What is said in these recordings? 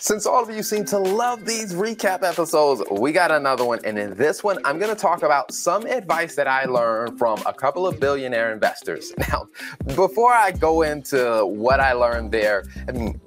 Since all of you seem to love these recap episodes, we got another one. And in this one, I'm going to talk about some advice that I learned from a couple of billionaire investors. Now, before I go into what I learned there, I mean,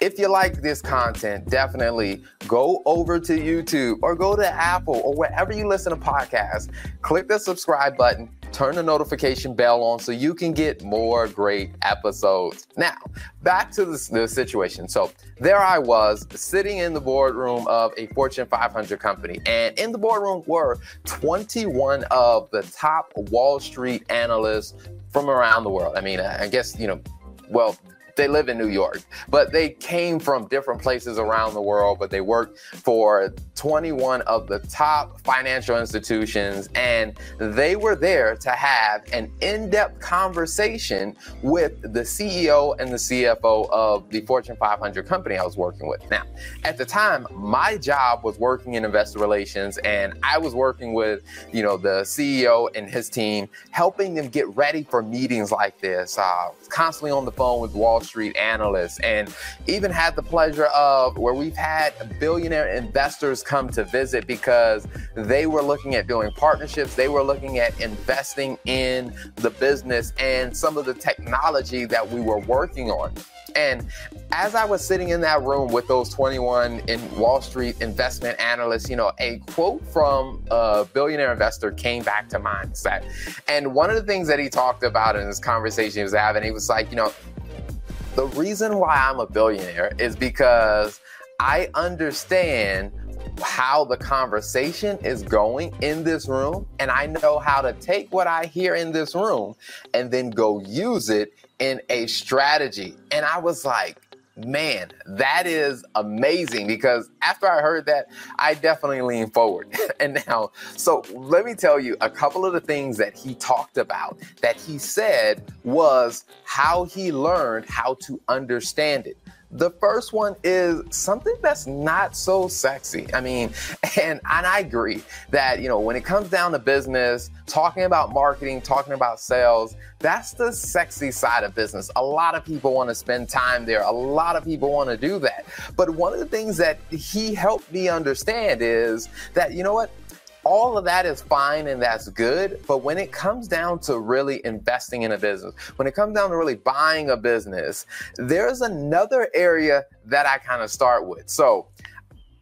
if you like this content, definitely go over to YouTube or go to Apple or wherever you listen to podcasts. Click the subscribe button, turn the notification bell on so you can get more great episodes. Now, back to the, the situation. So, there I was sitting in the boardroom of a Fortune 500 company, and in the boardroom were 21 of the top Wall Street analysts from around the world. I mean, I guess, you know, well, they live in New York, but they came from different places around the world, but they worked for 21 of the top financial institutions, and they were there to have an in depth conversation with the CEO and the CFO of the Fortune 500 company I was working with. Now, at the time, my job was working in investor relations, and I was working with, you know, the CEO and his team, helping them get ready for meetings like this, uh, constantly on the phone with Wall Street analysts, and even had the pleasure of where we've had billionaire investors come to visit because they were looking at doing partnerships, they were looking at investing in the business and some of the technology that we were working on. And as I was sitting in that room with those 21 in Wall Street investment analysts, you know, a quote from a billionaire investor came back to mind. And one of the things that he talked about in this conversation he was having, he was like, you know, the reason why I'm a billionaire is because I understand how the conversation is going in this room and I know how to take what I hear in this room and then go use it in a strategy. And I was like, man, that is amazing because after I heard that, I definitely leaned forward. and now, so let me tell you a couple of the things that he talked about that he said was how he learned how to understand it. The first one is something that's not so sexy. I mean, and, and I agree that, you know, when it comes down to business, talking about marketing, talking about sales, that's the sexy side of business. A lot of people want to spend time there. A lot of people want to do that. But one of the things that he helped me understand is that, you know what? All of that is fine and that's good. But when it comes down to really investing in a business, when it comes down to really buying a business, there's another area that I kind of start with. So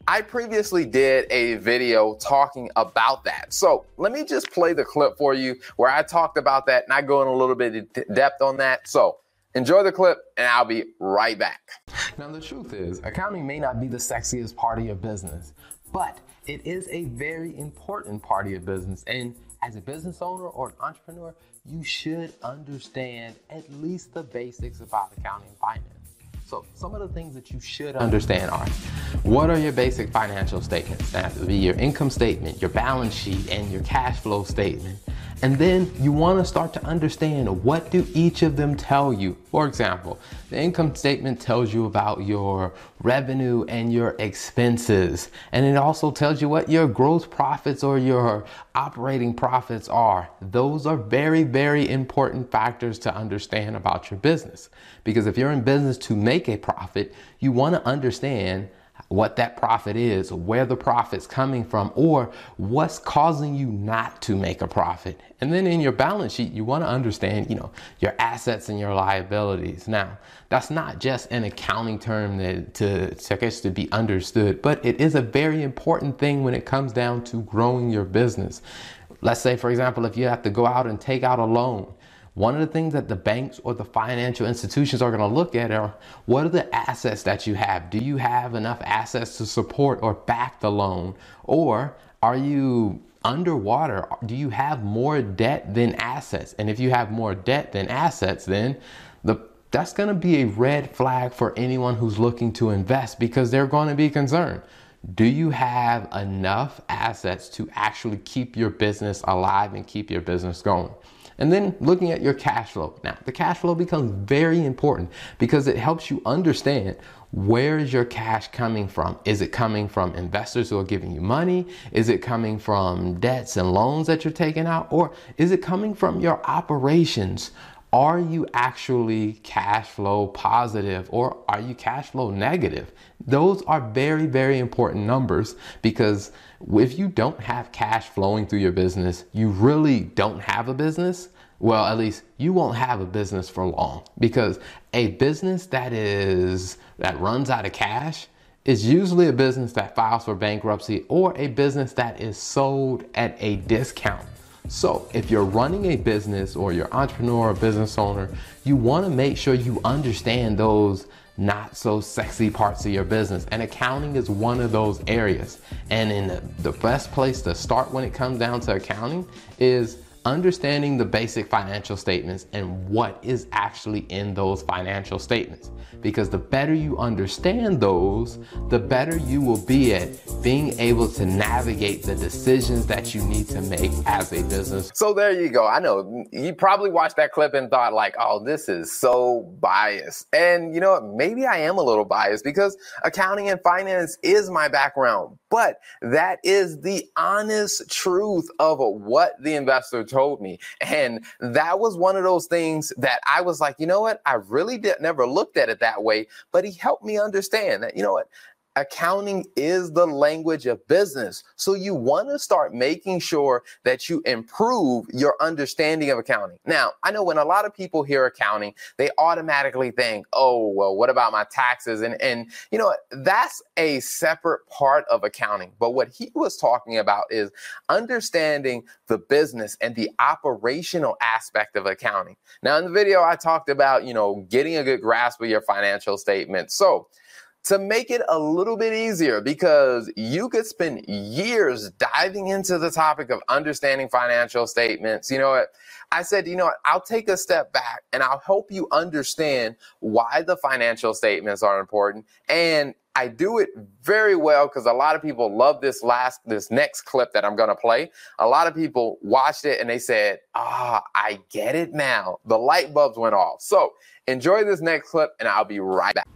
I previously did a video talking about that. So let me just play the clip for you where I talked about that and I go in a little bit of depth on that. So enjoy the clip and I'll be right back. Now, the truth is, accounting may not be the sexiest part of your business, but it is a very important part of your business. And as a business owner or an entrepreneur, you should understand at least the basics about accounting and finance. So, some of the things that you should understand are what are your basic financial statements? That would be your income statement, your balance sheet, and your cash flow statement. And then you want to start to understand what do each of them tell you. For example, the income statement tells you about your revenue and your expenses. And it also tells you what your gross profits or your operating profits are. Those are very, very important factors to understand about your business. Because if you're in business to make a profit, you want to understand what that profit is, where the profit's coming from, or what's causing you not to make a profit. And then in your balance sheet, you want to understand, you know, your assets and your liabilities. Now, that's not just an accounting term that to, to guess to be understood, but it is a very important thing when it comes down to growing your business. Let's say, for example, if you have to go out and take out a loan, one of the things that the banks or the financial institutions are going to look at are what are the assets that you have? Do you have enough assets to support or back the loan? Or are you underwater? Do you have more debt than assets? And if you have more debt than assets, then the that's going to be a red flag for anyone who's looking to invest because they're going to be concerned. Do you have enough assets to actually keep your business alive and keep your business going? And then looking at your cash flow. Now, the cash flow becomes very important because it helps you understand where is your cash coming from? Is it coming from investors who are giving you money? Is it coming from debts and loans that you're taking out? Or is it coming from your operations? are you actually cash flow positive or are you cash flow negative? Those are very, very important numbers because if you don't have cash flowing through your business, you really don't have a business. Well, at least you won't have a business for long because a business that is that runs out of cash is usually a business that files for bankruptcy or a business that is sold at a discount. So, if you're running a business or you're entrepreneur or business owner, you want to make sure you understand those not so sexy parts of your business. And accounting is one of those areas. And in the, the best place to start when it comes down to accounting is understanding the basic financial statements and what is actually in those financial statements. Because the better you understand those, the better you will be at being able to navigate the decisions that you need to make as a business. So there you go. I know you probably watched that clip and thought like, oh, this is so biased. And you know what? Maybe I am a little biased because accounting and finance is my background. But that is the honest truth of what the investor told me. And that was one of those things that I was like, you know what? I really did never looked at it that way, but he helped me understand that, you know what? Accounting is the language of business. So you want to start making sure that you improve your understanding of accounting. Now, I know when a lot of people hear accounting, they automatically think, "Oh, well, what about my taxes?" And and you know, that's a separate part of accounting. But what he was talking about is understanding the business and the operational aspect of accounting. Now, in the video I talked about, you know, getting a good grasp of your financial statement. So, to make it a little bit easier because you could spend years diving into the topic of understanding financial statements. You know what? I said, you know what? I'll take a step back and I'll help you understand why the financial statements are important. And I do it very well because a lot of people love this last, this next clip that I'm going to play. A lot of people watched it and they said, ah, I get it now. The light bulbs went off. So enjoy this next clip and I'll be right back.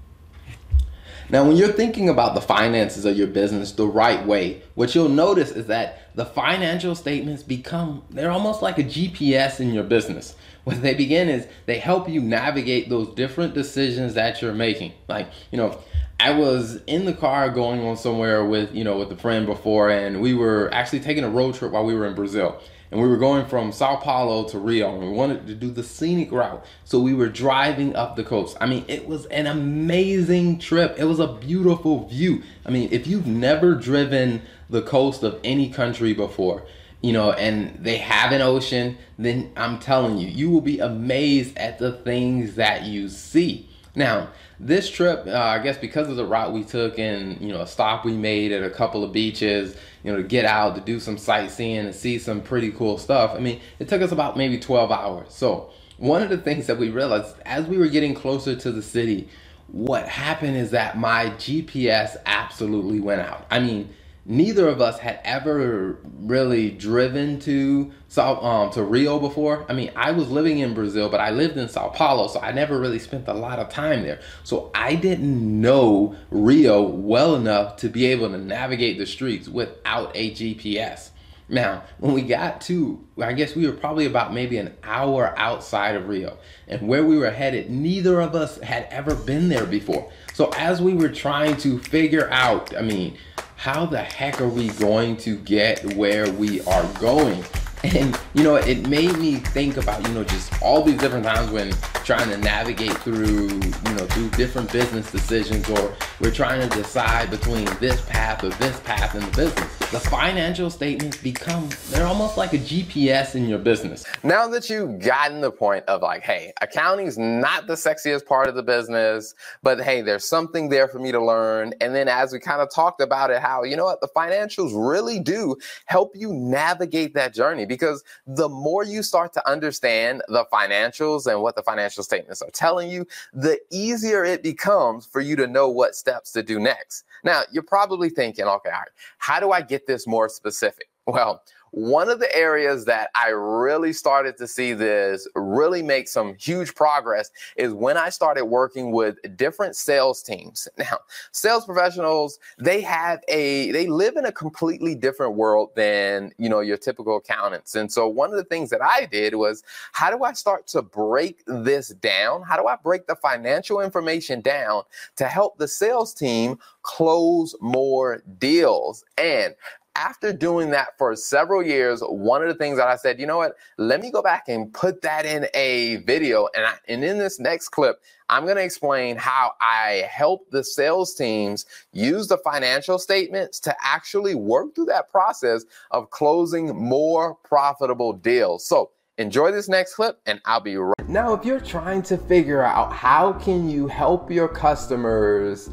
Now, when you're thinking about the finances of your business the right way, what you'll notice is that the financial statements become, they're almost like a GPS in your business. What they begin is they help you navigate those different decisions that you're making. Like, you know, I was in the car going on somewhere with, you know, with a friend before, and we were actually taking a road trip while we were in Brazil and we were going from Sao Paulo to Rio and we wanted to do the scenic route. So we were driving up the coast. I mean, it was an amazing trip. It was a beautiful view. I mean, if you've never driven the coast of any country before, you know, and they have an ocean, then I'm telling you, you will be amazed at the things that you see. Now, this trip, uh, I guess because of the route we took and, you know, a stop we made at a couple of beaches, you know, to get out, to do some sightseeing and see some pretty cool stuff. I mean, it took us about maybe 12 hours. So, one of the things that we realized as we were getting closer to the city, what happened is that my GPS absolutely went out. I mean, neither of us had ever really driven to South um, to Rio before. I mean, I was living in Brazil, but I lived in Sao Paulo, so I never really spent a lot of time there. So I didn't know Rio well enough to be able to navigate the streets without a GPS. Now, when we got to, I guess we were probably about maybe an hour outside of Rio. And where we were headed, neither of us had ever been there before. So as we were trying to figure out, I mean, how the heck are we going to get where we are going? And you know, it made me think about, you know, just all these different times when trying to navigate through, you know, through different business decisions or we're trying to decide between this path or this path in the business. The financial statements become they're almost like a GPS in your business. Now that you've gotten the point of like, hey, accounting's not the sexiest part of the business, but hey, there's something there for me to learn. And then as we kind of talked about it, how you know what the financials really do help you navigate that journey because the more you start to understand the financials and what the financial statements are telling you, the easier it becomes for you to know what steps to do next. Now, you're probably thinking, okay, how do I get this more specific? Well, one of the areas that I really started to see this really make some huge progress is when I started working with different sales teams. Now, sales professionals, they have a they live in a completely different world than, you know, your typical accountants. And so one of the things that I did was how do I start to break this down? How do I break the financial information down to help the sales team close more deals? And after doing that for several years, one of the things that I said, you know what, let me go back and put that in a video. And, I, and in this next clip, I'm going to explain how I help the sales teams use the financial statements to actually work through that process of closing more profitable deals. So enjoy this next clip and I'll be right. Now, if you're trying to figure out how can you help your customers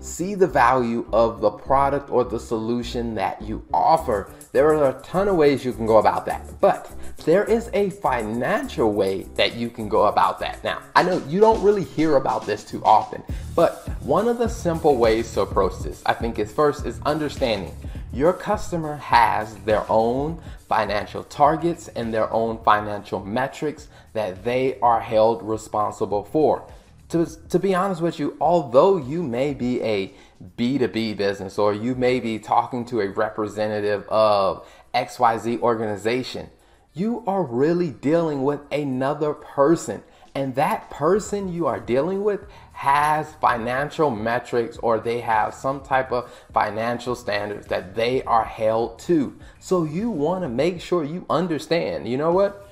see the value of the product or the solution that you offer. There are a ton of ways you can go about that, but there is a financial way that you can go about that. Now, I know you don't really hear about this too often, but one of the simple ways to approach this, I think, is first is understanding your customer has their own financial targets and their own financial metrics that they are held responsible for to, to be honest with you, although you may be a B2B business or you may be talking to a representative of XYZ organization, you are really dealing with another person. And that person you are dealing with has financial metrics or they have some type of financial standards that they are held to. So you want to make sure you understand, you know what?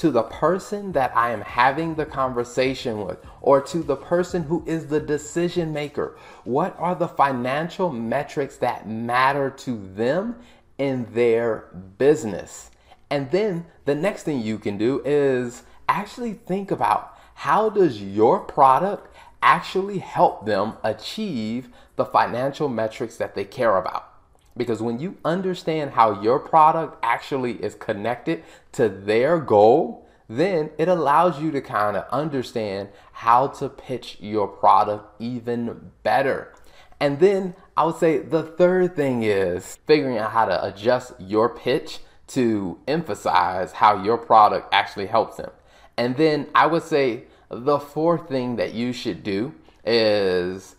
To the person that I am having the conversation with or to the person who is the decision maker? What are the financial metrics that matter to them in their business? And then the next thing you can do is actually think about how does your product actually help them achieve the financial metrics that they care about? Because when you understand how your product actually is connected to their goal, then it allows you to kind of understand how to pitch your product even better. And then I would say the third thing is figuring out how to adjust your pitch to emphasize how your product actually helps them. And then I would say the fourth thing that you should do is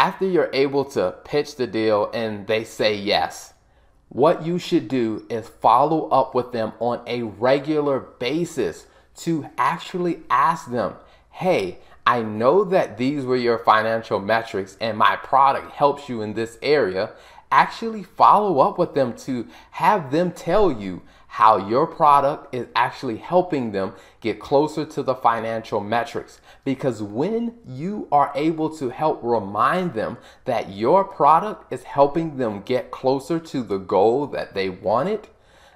after you're able to pitch the deal and they say yes, what you should do is follow up with them on a regular basis to actually ask them, hey, I know that these were your financial metrics and my product helps you in this area. Actually, follow up with them to have them tell you how your product is actually helping them get closer to the financial metrics. Because when you are able to help remind them that your product is helping them get closer to the goal that they wanted,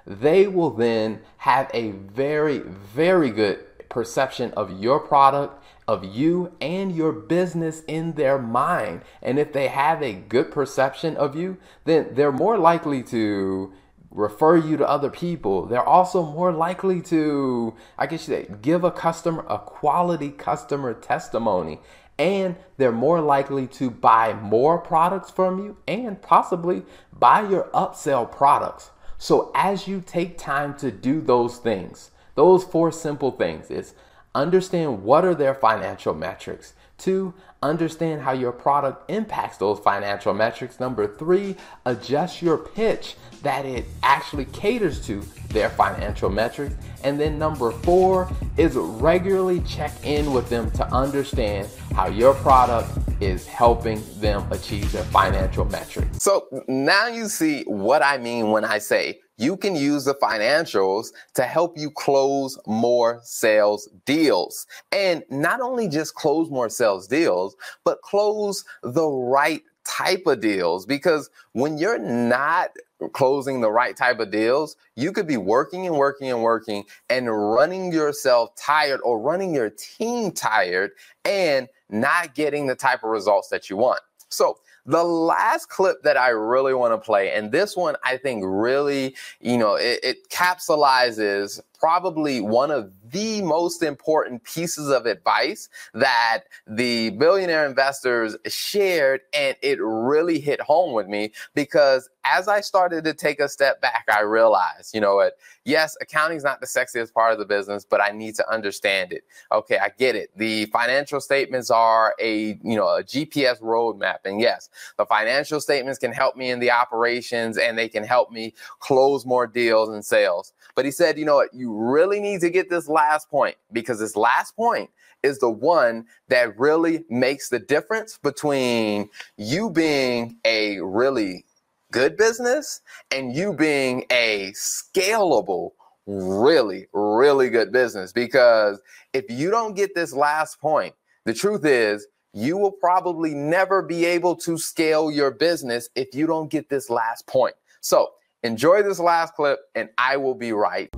they will then have a very, very good perception of your product, of you, and your business in their mind. And if they have a good perception of you, then they're more likely to refer you to other people, they're also more likely to, I guess you say, give a customer a quality customer testimony. And they're more likely to buy more products from you and possibly buy your upsell products. So as you take time to do those things, those four simple things is understand what are their financial metrics. Two, understand how your product impacts those financial metrics. Number three, adjust your pitch that it actually caters to their financial metrics. And then number four is regularly check in with them to understand how your product is helping them achieve their financial metrics. So now you see what I mean when I say you can use the financials to help you close more sales deals. And not only just close more sales deals, but close the right type of deals. Because when you're not closing the right type of deals, you could be working and working and working and running yourself tired or running your team tired and not getting the type of results that you want. So the last clip that I really want to play, and this one I think really, you know, it, it capsulizes probably one of the most important pieces of advice that the billionaire investors shared. And it really hit home with me because as I started to take a step back, I realized, you know what? Yes, accounting is not the sexiest part of the business, but I need to understand it. Okay, I get it. The financial statements are a, you know, a GPS roadmap. And yes, the financial statements can help me in the operations and they can help me close more deals and sales. But he said, you know what? You really need to get this last point because this last point is the one that really makes the difference between you being a really good business and you being a scalable, really, really good business. Because if you don't get this last point, the truth is you will probably never be able to scale your business if you don't get this last point. So enjoy this last clip and I will be right.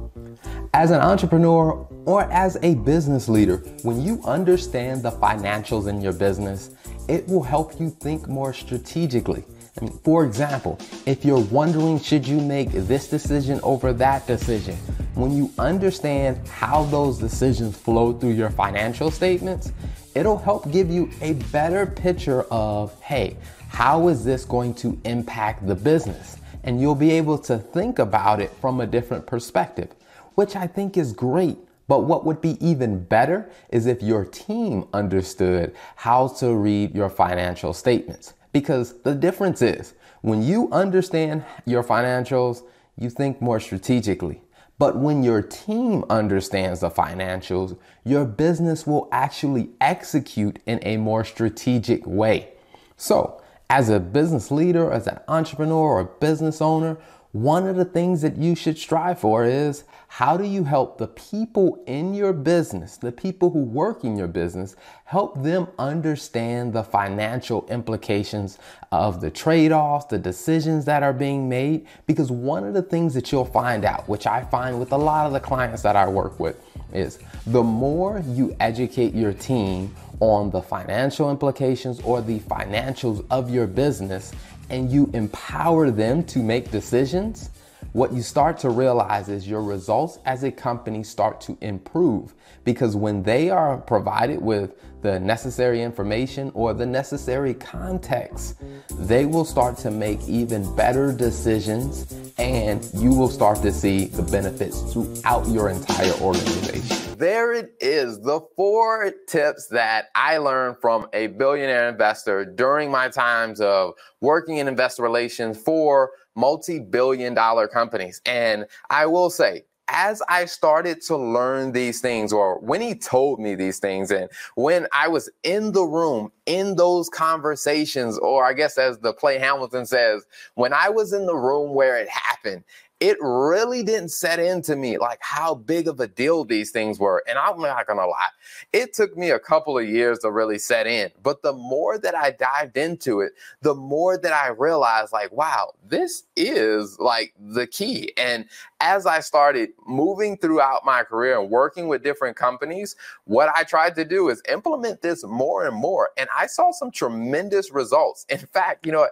As an entrepreneur or as a business leader, when you understand the financials in your business, it will help you think more strategically. I mean, for example, if you're wondering should you make this decision over that decision, when you understand how those decisions flow through your financial statements, it'll help give you a better picture of, hey, how is this going to impact the business? And you'll be able to think about it from a different perspective, which I think is great. But what would be even better is if your team understood how to read your financial statements. Because the difference is when you understand your financials, you think more strategically. But when your team understands the financials, your business will actually execute in a more strategic way. So, as a business leader, as an entrepreneur or business owner, one of the things that you should strive for is how do you help the people in your business, the people who work in your business, help them understand the financial implications of the trade offs, the decisions that are being made? Because one of the things that you'll find out, which I find with a lot of the clients that I work with, is the more you educate your team on the financial implications or the financials of your business and you empower them to make decisions, what you start to realize is your results as a company start to improve. Because when they are provided with the necessary information or the necessary context, they will start to make even better decisions and you will start to see the benefits throughout your entire organization there it is the four tips that I learned from a billionaire investor during my times of working in investor relations for multi billion dollar companies. And I will say, as I started to learn these things, or when he told me these things, and when I was in the room in those conversations, or I guess as the play Hamilton says, when I was in the room where it happened, it really didn't set into me like how big of a deal these things were. And I'm not gonna lie, it took me a couple of years to really set in. But the more that I dived into it, the more that I realized, like, wow, this is like the key. And as I started moving throughout my career and working with different companies, what I tried to do is implement this more and more. And I saw some tremendous results. In fact, you know,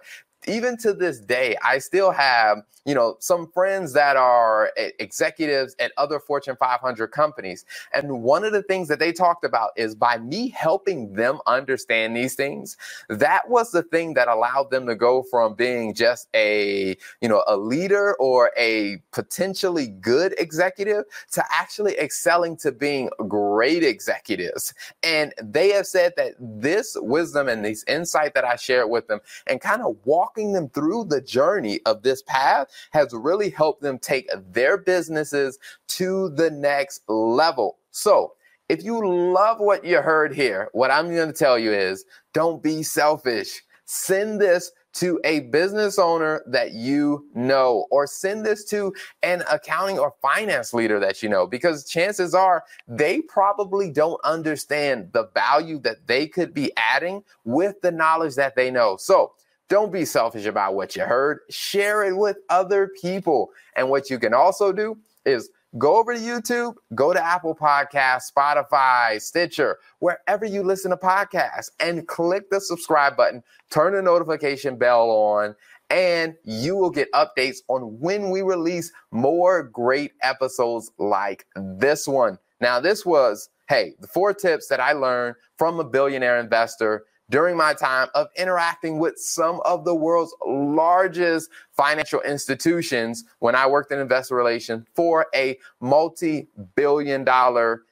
even to this day, I still have, you know, some friends that are executives at other Fortune 500 companies. And one of the things that they talked about is by me helping them understand these things, that was the thing that allowed them to go from being just a, you know, a leader or a potentially good executive to actually excelling to being great executives. And they have said that this wisdom and this insight that I shared with them and kind of walk walking them through the journey of this path has really helped them take their businesses to the next level. So, if you love what you heard here, what I'm going to tell you is don't be selfish. Send this to a business owner that you know, or send this to an accounting or finance leader that you know, because chances are they probably don't understand the value that they could be adding with the knowledge that they know. So don't be selfish about what you heard. Share it with other people. And what you can also do is go over to YouTube, go to Apple Podcasts, Spotify, Stitcher, wherever you listen to podcasts, and click the subscribe button, turn the notification bell on, and you will get updates on when we release more great episodes like this one. Now, this was, hey, the four tips that I learned from a billionaire investor during my time of interacting with some of the world's largest financial institutions when I worked in investor relations for a multi billion dollar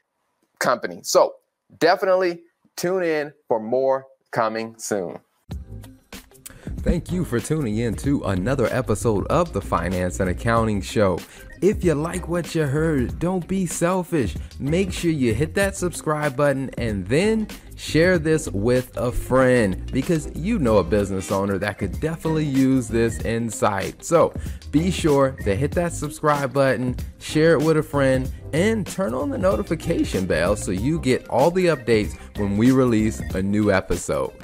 company. So definitely tune in for more coming soon. Thank you for tuning in to another episode of the Finance and Accounting Show. If you like what you heard, don't be selfish. Make sure you hit that subscribe button and then share this with a friend because you know a business owner that could definitely use this insight. So be sure to hit that subscribe button, share it with a friend, and turn on the notification bell so you get all the updates when we release a new episode.